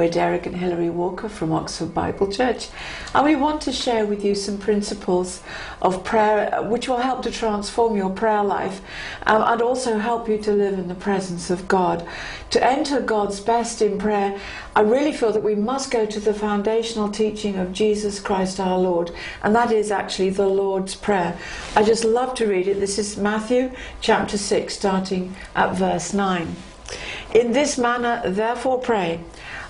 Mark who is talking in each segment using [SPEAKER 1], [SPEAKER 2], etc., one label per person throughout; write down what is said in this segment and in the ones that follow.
[SPEAKER 1] we're Derek and Hilary Walker from Oxford Bible Church, and we want to share with you some principles of prayer which will help to transform your prayer life um, and also help you to live in the presence of God. To enter God's best in prayer, I really feel that we must go to the foundational teaching of Jesus Christ our Lord, and that is actually the Lord's Prayer. I just love to read it. This is Matthew chapter 6, starting at verse 9. In this manner, therefore, pray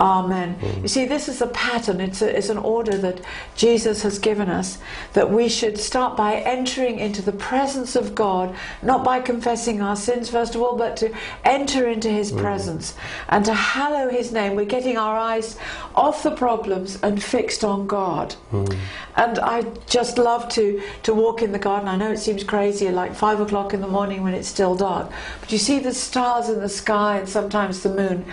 [SPEAKER 1] Amen. Mm. You see, this is a pattern, it's, a, it's an order that Jesus has given us that we should start by entering into the presence of God, not by confessing our sins, first of all, but to enter into His mm. presence and to hallow His name. We're getting our eyes off the problems and fixed on God. Mm. And I just love to, to walk in the garden. I know it seems crazy, like five o'clock in the morning when it's still dark, but you see the stars in the sky and sometimes the moon,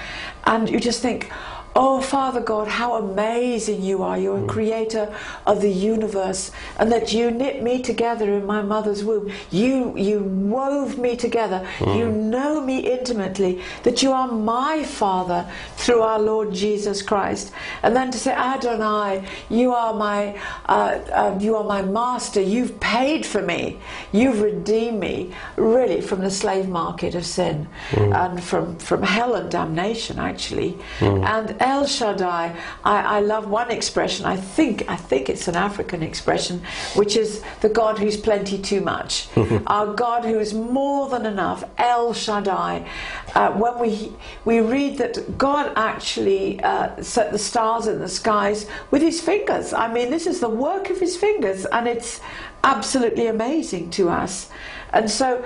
[SPEAKER 1] and you just think, Oh, Father God, how amazing you are. You're a mm. creator of the universe, and that you knit me together in my mother's womb. You, you wove me together. Mm. You know me intimately, that you are my Father through our Lord Jesus Christ. And then to say, Adonai, you are my, uh, uh, you are my master. You've paid for me. You've redeemed me, really, from the slave market of sin mm. and from, from hell and damnation, actually. Mm. And El Shaddai, I, I love one expression. I think I think it's an African expression, which is the God who's plenty too much, our God who is more than enough. El Shaddai. Uh, when we we read that God actually uh, set the stars in the skies with His fingers. I mean, this is the work of His fingers, and it's absolutely amazing to us. And so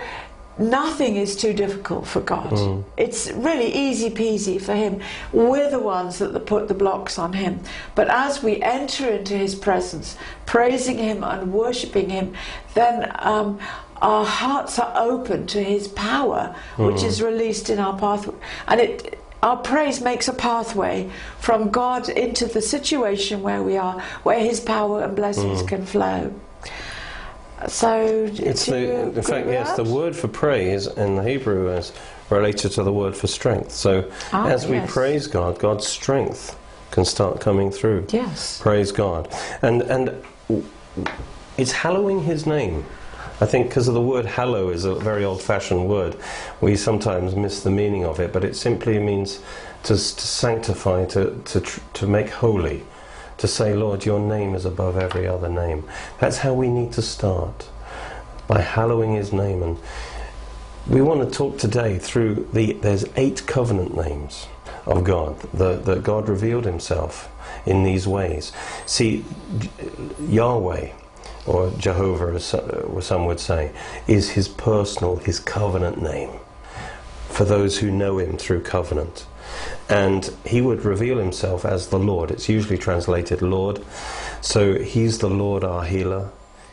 [SPEAKER 1] nothing is too difficult for God. Mm. It's really easy peasy for Him. We're the ones that put the blocks on Him. But as we enter into His presence, praising Him and worshipping Him, then um, our hearts are open to His power, mm. which is released in our pathway. And it. Our praise makes a pathway from God into the situation where we are, where His power and blessings mm. can flow. So,
[SPEAKER 2] it's the, in fact, yes, the word for praise in the Hebrew is related to the word for strength. So, ah, as we yes. praise God, God's strength can start coming through.
[SPEAKER 1] Yes.
[SPEAKER 2] Praise God. And, and it's hallowing His name. I think because of the word hallow is a very old fashioned word, we sometimes miss the meaning of it, but it simply means to, to sanctify, to, to, to make holy to say, Lord, your name is above every other name. That's how we need to start, by hallowing his name. And we want to talk today through the, there's eight covenant names of God, that God revealed himself in these ways. See, Yahweh, or Jehovah, as some would say, is his personal, his covenant name for those who know him through covenant and he would reveal himself as the Lord. It's usually translated Lord. So he's the Lord our healer,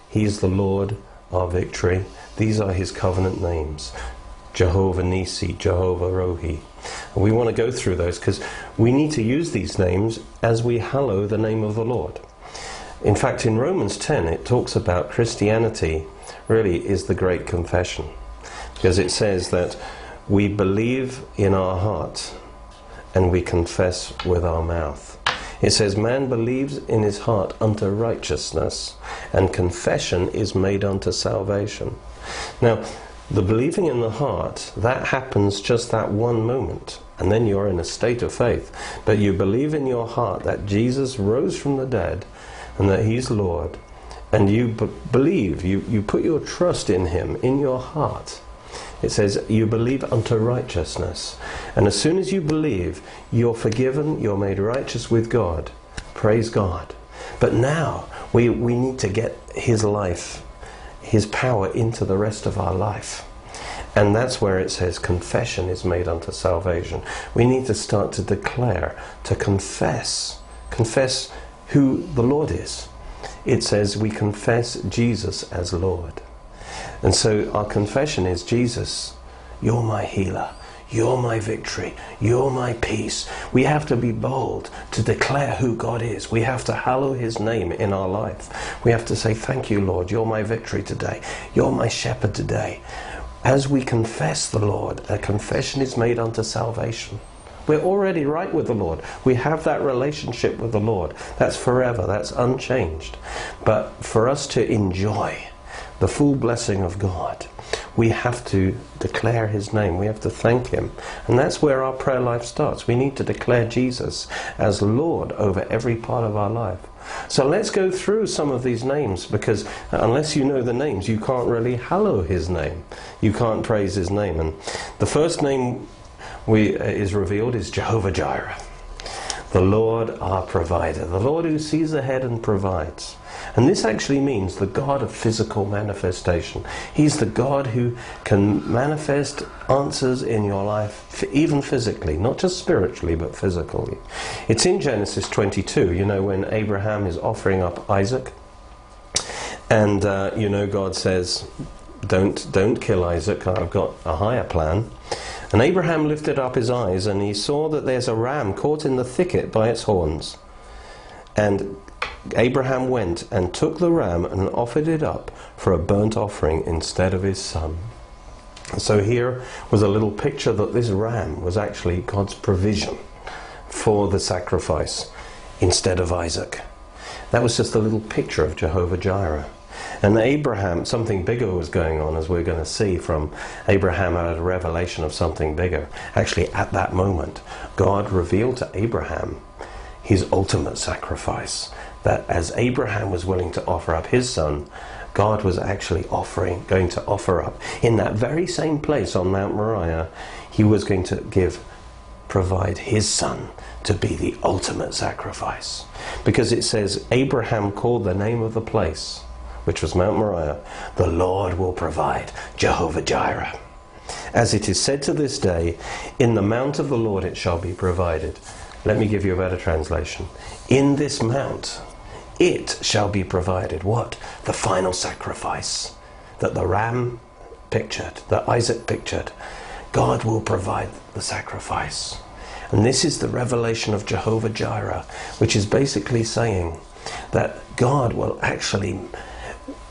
[SPEAKER 2] he's the Lord our victory. These are his covenant names Jehovah Nissi, Jehovah Rohi. We want to go through those because we need to use these names as we hallow the name of the Lord. In fact, in Romans 10, it talks about Christianity really is the great confession because it says that we believe in our heart and we confess with our mouth. It says, Man believes in his heart unto righteousness, and confession is made unto salvation. Now, the believing in the heart, that happens just that one moment, and then you're in a state of faith. But you believe in your heart that Jesus rose from the dead and that he's Lord, and you b- believe, you, you put your trust in him in your heart it says, You believe unto righteousness. And as soon as you believe, you're forgiven, you're made righteous with God. Praise God. But now we, we need to get His life, His power into the rest of our life. And that's where it says confession is made unto salvation. We need to start to declare, to confess, confess who the Lord is. it says we confess Jesus as Lord. And so our confession is Jesus, you're my healer. You're my victory. You're my peace. We have to be bold to declare who God is. We have to hallow his name in our life. We have to say, Thank you, Lord. You're my victory today. You're my shepherd today. As we confess the Lord, a confession is made unto salvation. We're already right with the Lord. We have that relationship with the Lord. That's forever. That's unchanged. But for us to enjoy the full blessing of God, we have to declare his name. We have to thank him. And that's where our prayer life starts. We need to declare Jesus as Lord over every part of our life. So let's go through some of these names because unless you know the names, you can't really hallow his name. You can't praise his name. And the first name we, uh, is revealed is Jehovah Jireh, the Lord our provider, the Lord who sees ahead and provides. And this actually means the God of physical manifestation. He's the God who can manifest answers in your life, even physically, not just spiritually, but physically. It's in Genesis 22, you know, when Abraham is offering up Isaac. And, uh, you know, God says, don't, don't kill Isaac, I've got a higher plan. And Abraham lifted up his eyes and he saw that there's a ram caught in the thicket by its horns. And Abraham went and took the ram and offered it up for a burnt offering instead of his son. So here was a little picture that this ram was actually God's provision for the sacrifice instead of Isaac. That was just a little picture of Jehovah Jireh. And Abraham, something bigger was going on, as we're going to see from Abraham had a revelation of something bigger. Actually, at that moment, God revealed to Abraham his ultimate sacrifice. That as Abraham was willing to offer up his son, God was actually offering, going to offer up in that very same place on Mount Moriah, he was going to give, provide his son to be the ultimate sacrifice. Because it says, Abraham called the name of the place which was Mount Moriah, the Lord will provide, Jehovah Jireh. As it is said to this day, in the mount of the Lord it shall be provided. Let me give you a better translation. In this mount it shall be provided. What? The final sacrifice that the ram pictured, that Isaac pictured. God will provide the sacrifice. And this is the revelation of Jehovah Jireh, which is basically saying that God will actually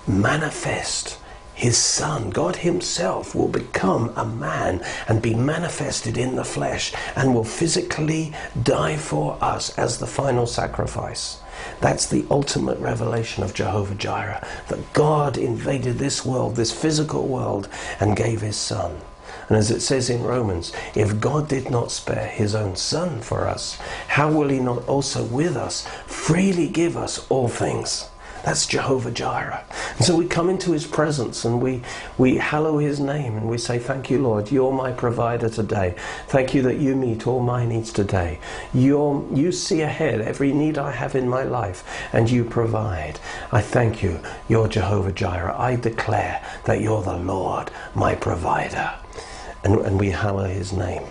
[SPEAKER 2] manifest his son, God himself, will become a man and be manifested in the flesh and will physically die for us as the final sacrifice. That's the ultimate revelation of Jehovah Jireh that God invaded this world, this physical world, and gave his son. And as it says in Romans, if God did not spare his own son for us, how will he not also with us freely give us all things? That's Jehovah Jireh. And so we come into his presence and we, we hallow his name and we say, Thank you, Lord. You're my provider today. Thank you that you meet all my needs today. You're, you see ahead every need I have in my life and you provide. I thank you. You're Jehovah Jireh. I declare that you're the Lord, my provider. And, and we hallow his name.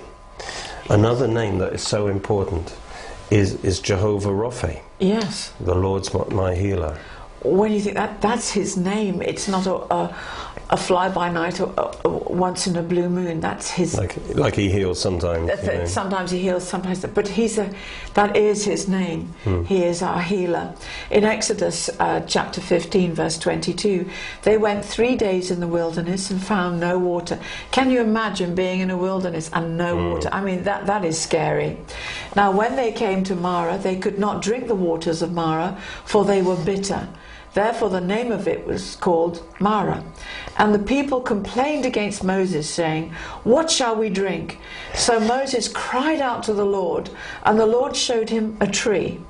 [SPEAKER 2] Another name that is so important is, is Jehovah Rophe.
[SPEAKER 1] Yes.
[SPEAKER 2] The Lord's my healer
[SPEAKER 1] when you think that that's his name, it's not a, a, a fly by night or a, once in a blue moon. That's his.
[SPEAKER 2] Like, like he heals sometimes.
[SPEAKER 1] You know. Sometimes he heals, sometimes. But he's a, that is his name. Hmm. He is our healer. In Exodus uh, chapter 15, verse 22, they went three days in the wilderness and found no water. Can you imagine being in a wilderness and no hmm. water? I mean, that, that is scary. Now, when they came to Marah, they could not drink the waters of Marah, for they were bitter. Therefore, the name of it was called Marah. And the people complained against Moses, saying, What shall we drink? So Moses cried out to the Lord, and the Lord showed him a tree.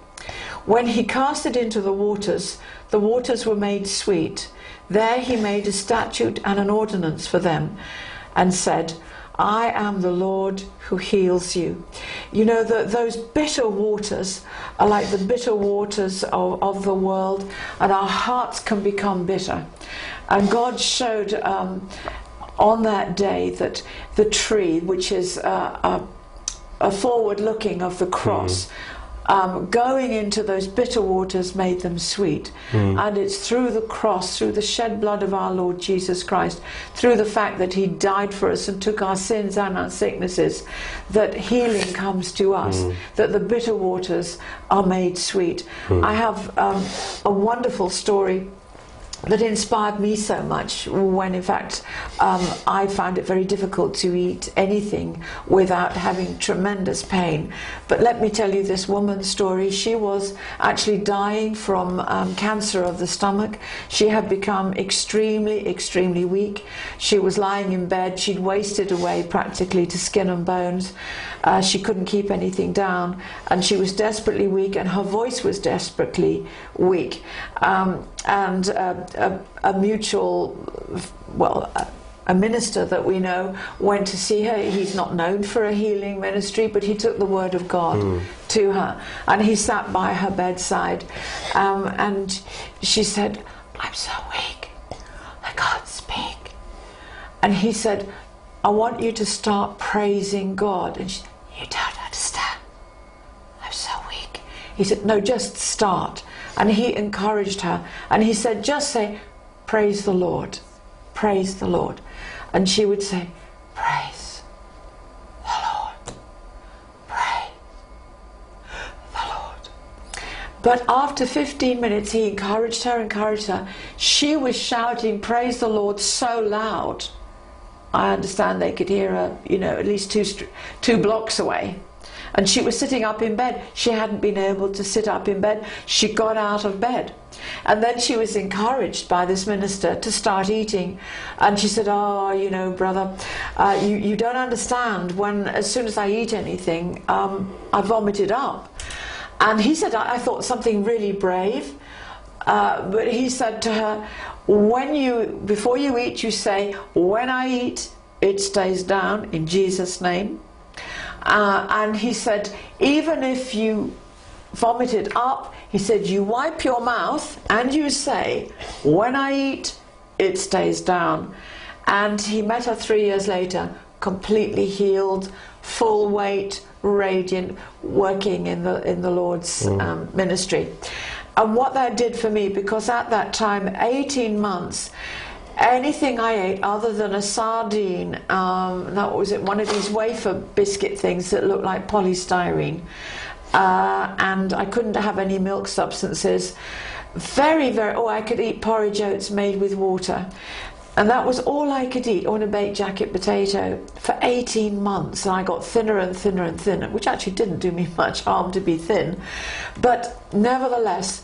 [SPEAKER 1] When he cast it into the waters, the waters were made sweet. There he made a statute and an ordinance for them, and said, I am the Lord who heals you. You know, the, those bitter waters are like the bitter waters of, of the world, and our hearts can become bitter. And God showed um, on that day that the tree, which is uh, a, a, forward looking of the cross, mm. Um, going into those bitter waters made them sweet. And it's through the cross, through the shed blood of our Lord Jesus Christ, through the fact that He died for us and took our sins and our sicknesses, that healing comes to us, that the bitter waters are made sweet. I have um, a wonderful story that inspired me so much when in fact um, I found it very difficult to eat anything without having tremendous pain. But let me tell you this woman's story. She was actually dying from um, cancer of the stomach. She had become extremely, extremely weak. She was lying in bed. She'd wasted away practically to skin and bones. Uh, she couldn't keep anything down, and she was desperately weak, and her voice was desperately weak. Um, and a, a mutual, well, a, a minister that we know went to see her. He's not known for a healing ministry, but he took the word of God to her, and he sat by her bedside, um, and she said, "I'm so weak, I can't speak." And he said, I want you to start praising God. And she, said, You don't understand. I'm so weak. He said, No, just start. And he encouraged her. And he said, Just say, Praise the Lord. Praise the Lord. And she would say, Praise the Lord. Praise the Lord. But after 15 minutes, he encouraged her, encouraged her. She was shouting, Praise the Lord, so loud. I understand they could hear her, you know, at least two, two blocks away. And she was sitting up in bed. She hadn't been able to sit up in bed. She got out of bed. And then she was encouraged by this minister to start eating. And she said, Oh, you know, brother, uh, you, you don't understand. When, as soon as I eat anything, um, I vomit it up. And he said, I, I thought something really brave. Uh, but he said to her, when you, before you eat, you say, when I eat, it stays down in Jesus' name. Uh, and he said, even if you vomit it up, he said, you wipe your mouth and you say, when I eat, it stays down. And he met her three years later, completely healed, full weight, radiant, working in the in the Lord's um, ministry. And what that did for me, because at that time, 18 months, anything I ate other than a sardine, um, that was it, one of these wafer biscuit things that looked like polystyrene, uh, and I couldn't have any milk substances. Very, very, oh, I could eat porridge oats made with water. And that was all I could eat on a baked jacket potato for 18 months. And I got thinner and thinner and thinner, which actually didn't do me much harm to be thin. But nevertheless,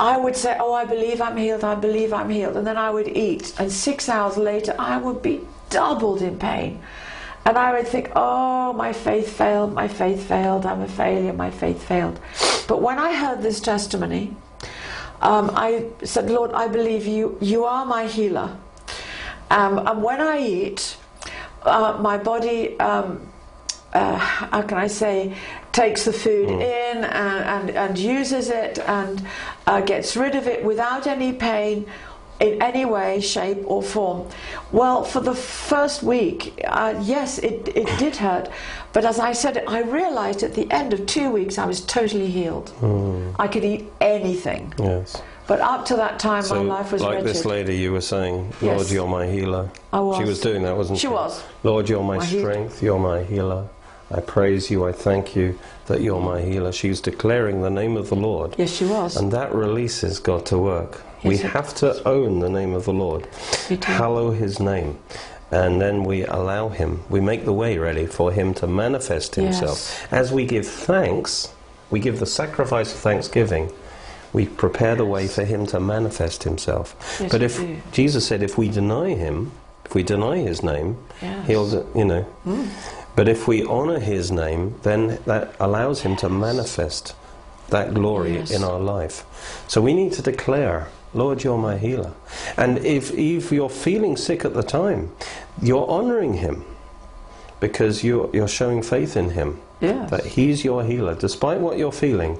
[SPEAKER 1] I would say, Oh, I believe I'm healed, I believe I'm healed. And then I would eat. And six hours later, I would be doubled in pain. And I would think, Oh, my faith failed, my faith failed, I'm a failure, my faith failed. But when I heard this testimony, um, I said, Lord, I believe you, you are my healer. Um, and when I eat, uh, my body, um, uh, how can I say, takes the food in and, and, and uses it and uh, gets rid of it without any pain in any way, shape, or form. Well, for the first week, uh, yes, it, it did hurt. But as I said, I realized at the end of two weeks I was totally healed. I could eat anything.
[SPEAKER 2] Yes.
[SPEAKER 1] But up to that time,
[SPEAKER 2] So,
[SPEAKER 1] my life was
[SPEAKER 2] like
[SPEAKER 1] wretched.
[SPEAKER 2] this lady you were saying, Lord,
[SPEAKER 1] Yes.
[SPEAKER 2] you're my healer.
[SPEAKER 1] I was.
[SPEAKER 2] She was doing that, wasn't she?
[SPEAKER 1] She was.
[SPEAKER 2] Lord, you're my,
[SPEAKER 1] My healer.
[SPEAKER 2] strength, you're my healer. I praise you, I thank you that you're my healer. She's declaring the name of the Lord.
[SPEAKER 1] Yes, she was.
[SPEAKER 2] And that releases God to work. we
[SPEAKER 1] Yes, it
[SPEAKER 2] have to own the name of the Lord,
[SPEAKER 1] We
[SPEAKER 2] hallow his name. And then we allow him, we make the way ready for him to manifest himself.
[SPEAKER 1] Yes.
[SPEAKER 2] As we give thanks, we give the sacrifice of thanksgiving, we prepare the way for him to manifest himself.
[SPEAKER 1] Yes,
[SPEAKER 2] but if
[SPEAKER 1] do.
[SPEAKER 2] Jesus said, if we deny him, if we deny his name,
[SPEAKER 1] Yes.
[SPEAKER 2] he'll, you know. Mm. But if we honor his name, then that allows him to manifest that glory
[SPEAKER 1] Yes.
[SPEAKER 2] in our life. So we need to declare, Lord, you're my healer. And if, if you're feeling sick at the time, you're honoring him because you're, you're showing faith in him
[SPEAKER 1] Yes.
[SPEAKER 2] that he's your healer. Despite what you're feeling,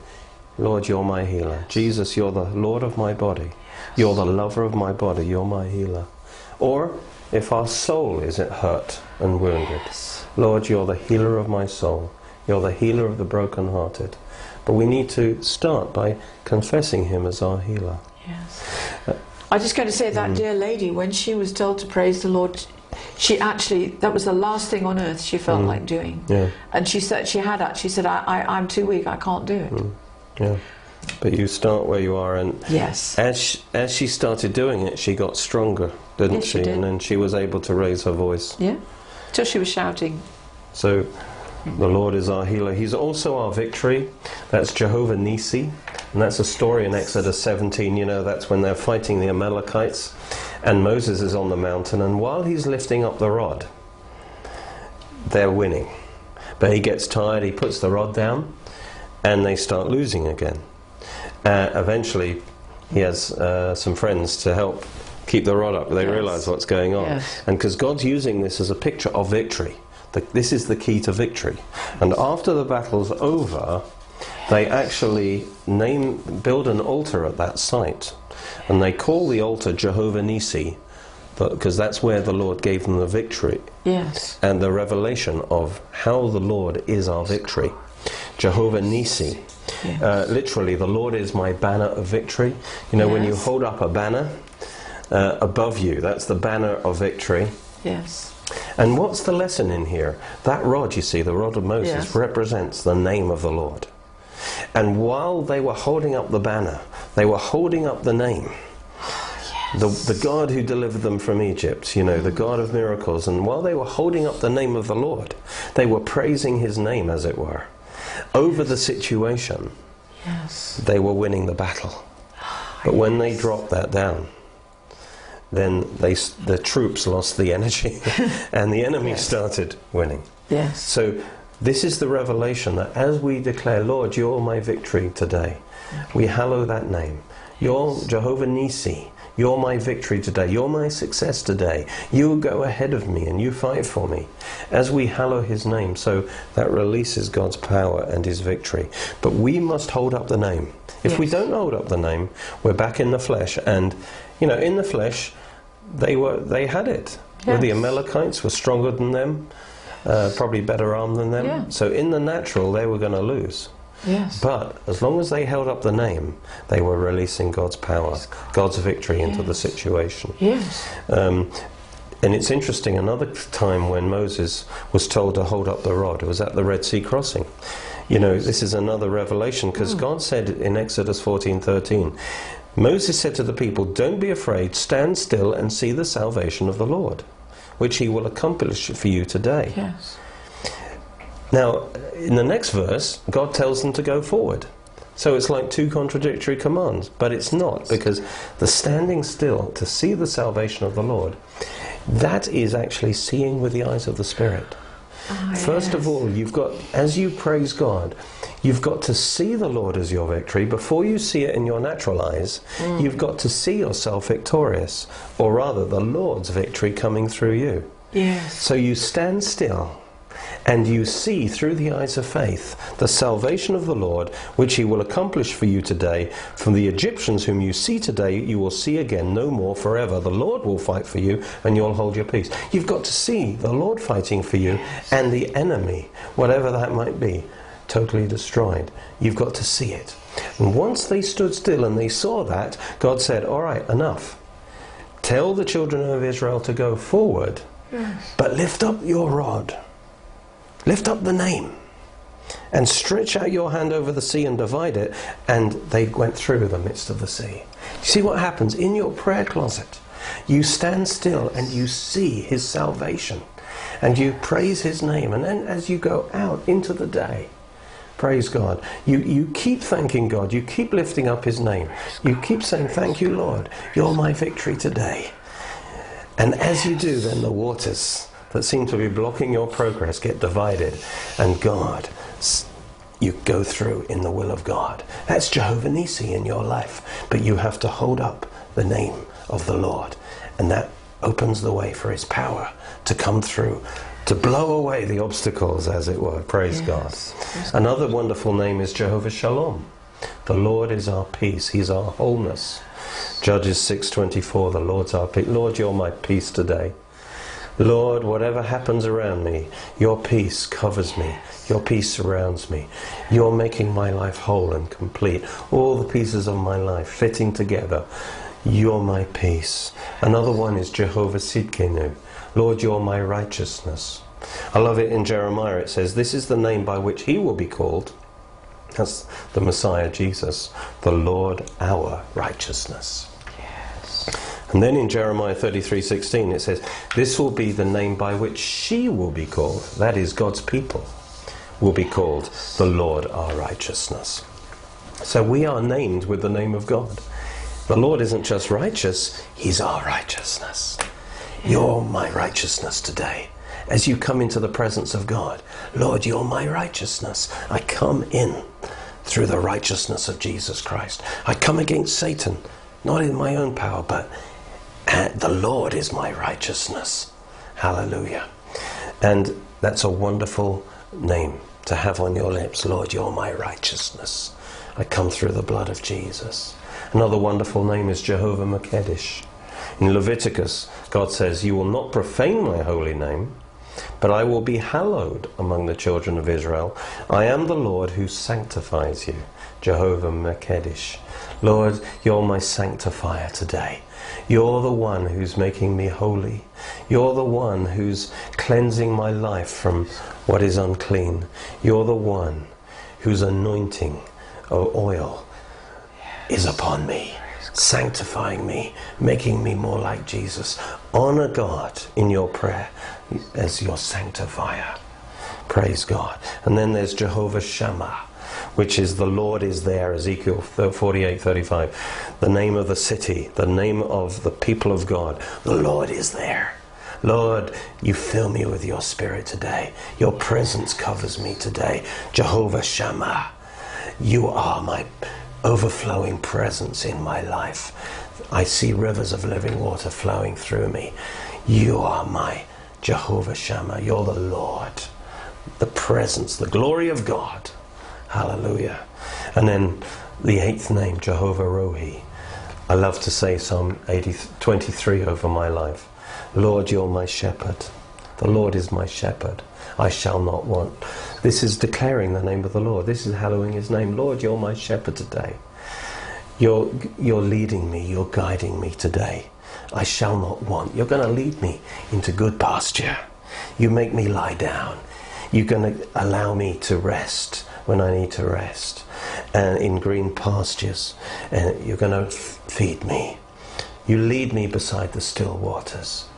[SPEAKER 2] Lord, you're my healer. Jesus, you're the Lord of my body. You're the lover of my body. You're my healer. Or if our soul is hurt and wounded,
[SPEAKER 1] Yes.
[SPEAKER 2] Lord, you're the healer of my soul. You're the healer of the brokenhearted. But we need to start by confessing Him as our healer.
[SPEAKER 1] Yes. I was just going to say that
[SPEAKER 2] Mm.
[SPEAKER 1] dear lady, when she was told to praise the Lord, she actually, that was the last thing on earth she felt
[SPEAKER 2] Mm.
[SPEAKER 1] like doing.
[SPEAKER 2] Yeah,
[SPEAKER 1] And she said, she had actually said, I, I, I'm too weak, I can't do it.
[SPEAKER 2] Mm. yeah. But you start where you are, and
[SPEAKER 1] Yes.
[SPEAKER 2] as she, as she started doing it, she got stronger, didn't
[SPEAKER 1] Yes, she
[SPEAKER 2] she?
[SPEAKER 1] did.
[SPEAKER 2] And then she was able to raise her voice.
[SPEAKER 1] Yeah. Till she was shouting.
[SPEAKER 2] So the Lord is our healer. He's also our victory. That's Jehovah Nissi. And that's a story in Exodus 17. You know, that's when they're fighting the Amalekites. And Moses is on the mountain. And while he's lifting up the rod, they're winning. But he gets tired, he puts the rod down, and they start losing again. Uh, eventually, he has uh, some friends to help keep the rod up. They
[SPEAKER 1] Yes.
[SPEAKER 2] realize what's going on.
[SPEAKER 1] Yes.
[SPEAKER 2] And because God's using this as a picture of victory, the, this is the key to victory. And after the battle's over, they actually name, build an altar at that site, and they call the altar Jehovah Nissi, because that's where the Lord gave them the victory
[SPEAKER 1] Yes.
[SPEAKER 2] and the revelation of how the Lord is our victory. Jehovah Nissi.
[SPEAKER 1] Yes.
[SPEAKER 2] Uh, literally, the Lord is my banner of victory. You know, when you hold up a banner uh, above you, that's the banner of victory.
[SPEAKER 1] yes.
[SPEAKER 2] And what's the lesson in here? That rod, you see, the rod of Moses,
[SPEAKER 1] Yes.
[SPEAKER 2] represents the name of the Lord. And while they were holding up the banner, they were holding up the name. The, the God who delivered them from Egypt, you know, the God of miracles. And while they were holding up the name of the Lord, they were praising his name, as it were. Over the situation,
[SPEAKER 1] Yes.
[SPEAKER 2] they were winning the battle. But when they dropped that down, then they, the troops lost the energy and the enemy
[SPEAKER 1] Yes.
[SPEAKER 2] started winning.
[SPEAKER 1] Yes.
[SPEAKER 2] So, this is the revelation that as we declare, Lord, you're my victory today, we hallow that name. You're Jehovah Nissi. You're my victory today. You're my success today. You go ahead of me and you fight for me. As we hallow his name, so that releases God's power and his victory. But we must hold up the name. If we don't hold up the name, we're back in the flesh. And, you know, in the flesh, they were they had it. Well, the Amalekites were stronger than them, uh, probably better armed than them.
[SPEAKER 1] Yeah.
[SPEAKER 2] So in the natural, they were going to lose.
[SPEAKER 1] Yes.
[SPEAKER 2] But as long as they held up the name, they were releasing God's power, God's victory into the situation.
[SPEAKER 1] Yes.
[SPEAKER 2] Um, and it's interesting, another time when Moses was told to hold up the rod it was at the Red Sea crossing. You know, this is another revelation because God said in Exodus 14:13, Moses said to the people, "Don't be afraid, stand still and see the salvation of the Lord, which he will accomplish for you today."
[SPEAKER 1] Yes.
[SPEAKER 2] Now, in the next verse, God tells them to go forward. So it's like two contradictory commands, but it's not because the standing still to see the salvation of the Lord, that is actually seeing with the eyes of the Spirit.
[SPEAKER 1] Ah,
[SPEAKER 2] First of all, you've got, as you praise God, you've got to see the Lord as your victory. Before you see it in your natural eyes,
[SPEAKER 1] Mm.
[SPEAKER 2] you've got to see yourself victorious, or rather, the Lord's victory coming through you.
[SPEAKER 1] Yes.
[SPEAKER 2] So you stand still and you see through the eyes of faith the salvation of the Lord, which he will accomplish for you today. From the Egyptians whom you see today, you will see again no more forever. The Lord will fight for you and you'll hold your peace. You've got to see the Lord fighting for you and the enemy, whatever that might be, totally destroyed. You've got to see it. And once they stood still and they saw that, God said, All right, enough. Tell the children of Israel to go forward, but lift up your rod. Lift up the name and stretch out your hand over the sea and divide it. And they went through the midst of the sea. You see what happens in your prayer closet? You stand still and you see his salvation and you praise his name. And then as you go out into the day, praise God, you, you keep thanking God, you keep lifting up his name, you keep saying, Thank you, Lord, you're my victory today. And as you do, then the waters that seem to be blocking your progress get divided, and God, you go through in the will of God. That's Jehovah Nissi in your life, but you have to hold up the name of the Lord, and that opens the way for His power to come through. To blow away the obstacles, as it were. Praise
[SPEAKER 1] Yes.
[SPEAKER 2] God. Another wonderful name is Jehovah Shalom. The Lord is our peace. He's our wholeness. Judges 6:24. The Lord's our peace. Lord, you're my peace today. Lord, whatever happens around me, your peace covers me. Your peace surrounds me. You're making my life whole and complete. All the pieces of my life fitting together. You're my peace. Another one is Jehovah Tsidkenu. Lord, you're my righteousness. I love it in Jeremiah. It says, This is the name by which he will be called. That's the Messiah Jesus, the Lord our righteousness. And then in Jeremiah 33:16 it says, "This will be the name by which she will be called, that is God's people, will be called the Lord our righteousness." So we are named with the name of God. The Lord isn't just righteous, he's our righteousness. You're my righteousness today. As you come into the presence of God, Lord, you're my righteousness. I come in through the righteousness of Jesus Christ. I come against Satan, not in my own power, but the Lord is my righteousness. Hallelujah. And that's a wonderful name to have on your lips. Lord, you're my righteousness. I come through the blood of Jesus. Another wonderful name is Jehovah Makedesh. In Leviticus, God says, You will not profane my holy name, but I will be hallowed among the children of Israel. I am the Lord who sanctifies you. Jehovah Makedesh. Lord, you're my sanctifier today. You're the one who's making me holy. You're the one who's cleansing my life from what is unclean. You're the one whose anointing or oil is upon me, sanctifying me, making me more like Jesus. Honor God in your prayer as your sanctifier. Praise God. And then there's Jehovah Shammah which is the Lord is there, Ezekiel 48 35. The name of the city, the name of the people of God. The Lord is there. Lord, you fill me with your spirit today. Your presence covers me today. Jehovah Shammah, you are my overflowing presence in my life. I see rivers of living water flowing through me. You are my Jehovah Shammah. You're the Lord, the presence, the glory of God. Hallelujah. And then the eighth name, Jehovah Rohi. I love to say Psalm 80, 23 over my life. Lord, you're my shepherd. The Lord is my shepherd. I shall not want. This is declaring the name of the Lord. This is hallowing his name. Lord, you're my shepherd today. You're, you're leading me. You're guiding me today. I shall not want. You're going to lead me into good pasture. You make me lie down. You're going to allow me to rest when I need to rest, and in green pastures, and you're going to feed me. You lead me beside the still waters.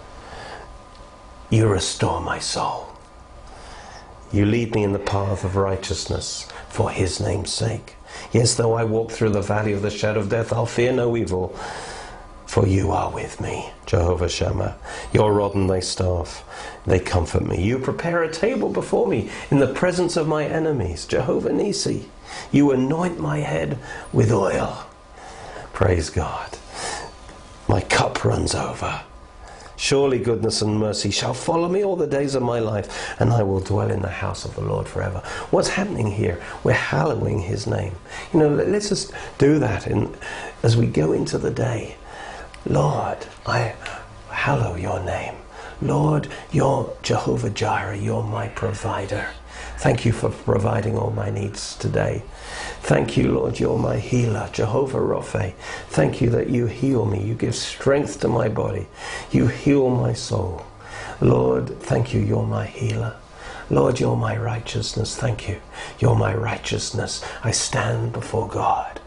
[SPEAKER 2] You restore my soul. You lead me in the path of righteousness for his name's sake. Yes, though I walk through the valley of the shadow of death, I'll fear no evil, for you are with me, Jehovah Shammah. Your rod and thy staff, they comfort me. You prepare a table before me in the presence of my enemies, Jehovah Nissi. You anoint my head with oil. Praise God. My cup runs over. Surely goodness and mercy shall follow me all the days of my life, and I will dwell in the house of the Lord forever. What's happening here? We're hallowing his name. You know, let's just do that in, as we go into the day. Lord, I hallow your name. Lord, you're Jehovah Jireh, you're my provider. Thank you for providing all my needs today. Thank you, Lord, you're my healer, Jehovah Rapha. Thank you that you heal me. You give strength to my body. You heal my soul. Lord, thank you, you're my healer. Lord, you're my righteousness. Thank you. You're my righteousness. I stand before God,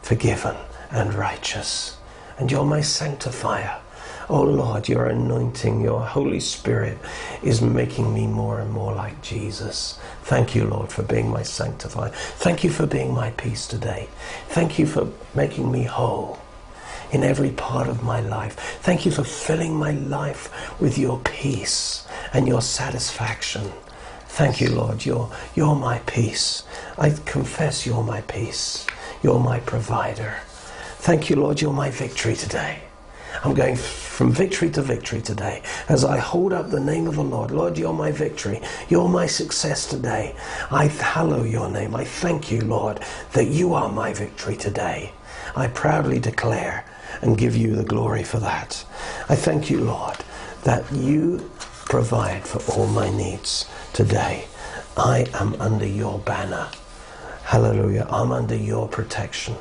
[SPEAKER 2] forgiven and righteous and you're my sanctifier. Oh Lord, your anointing, your Holy Spirit is making me more and more like Jesus. Thank you, Lord, for being my sanctifier. Thank you for being my peace today. Thank you for making me whole in every part of my life. Thank you for filling my life with your peace and your satisfaction. Thank you, Lord. You're, you're my peace. I confess you're my peace. You're my provider. Thank you, Lord, you're my victory today. I'm going from victory to victory today as I hold up the name of the Lord. Lord, you're my victory. You're my success today. I hallow your name. I thank you, Lord, that you are my victory today. I proudly declare and give you the glory for that. I thank you, Lord, that you provide for all my needs today. I am under your banner. Hallelujah. I'm under your protection.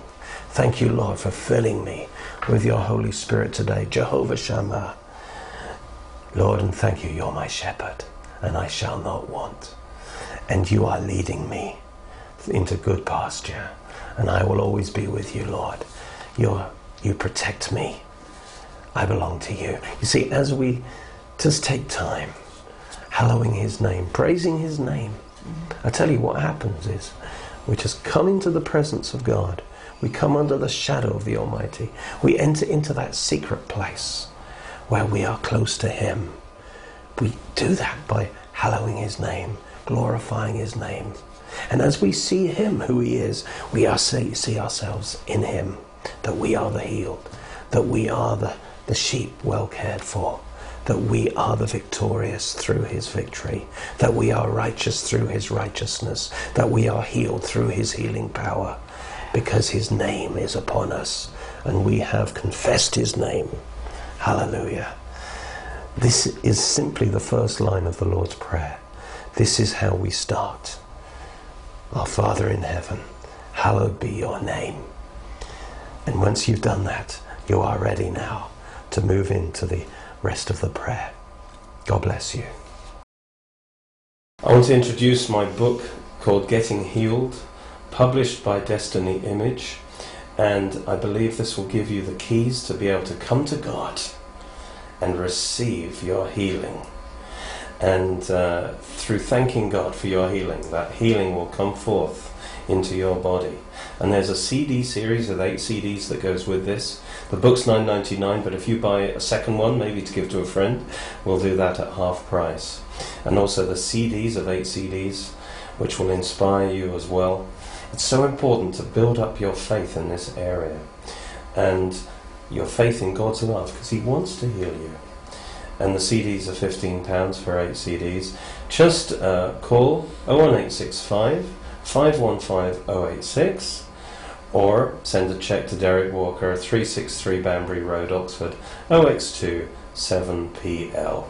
[SPEAKER 2] Thank you, Lord, for filling me with your Holy Spirit today. Jehovah Shammah. Lord, and thank you, you're my shepherd, and I shall not want. And you are leading me into good pasture, and I will always be with you, Lord. You're, you protect me. I belong to you. You see, as we just take time, hallowing his name, praising his name, I tell you what happens is we just come into the presence of God. We come under the shadow of the Almighty. We enter into that secret place where we are close to Him. We do that by hallowing His name, glorifying His name. And as we see Him, who He is, we are see, see ourselves in Him, that we are the healed, that we are the, the sheep well cared for, that we are the victorious through his victory, that we are righteous through his righteousness, that we are healed through his healing power, because his name is upon us and we have confessed his name. Hallelujah. This is simply the first line of the Lord's Prayer. This is how we start. Our Father in heaven, hallowed be your name. And once you've done that, you are ready now to move into the rest of the prayer. God bless you. I want to introduce my book called Getting Healed, published by Destiny Image, and I believe this will give you the keys to be able to come to God and receive your healing. And uh, through thanking God for your healing, that healing will come forth into your body. And there's a CD series of eight CDs that goes with this. The book's nine ninety nine, but if you buy a second one, maybe to give to a friend, we'll do that at half price. And also the CDs of eight CDs, which will inspire you as well. It's so important to build up your faith in this area and your faith in God's love because He wants to heal you. And the CDs are £15 for eight CDs. Just uh, call 01865 515 086 or send a cheque to Derek Walker, 363 Banbury Road, Oxford, OX2 7PL.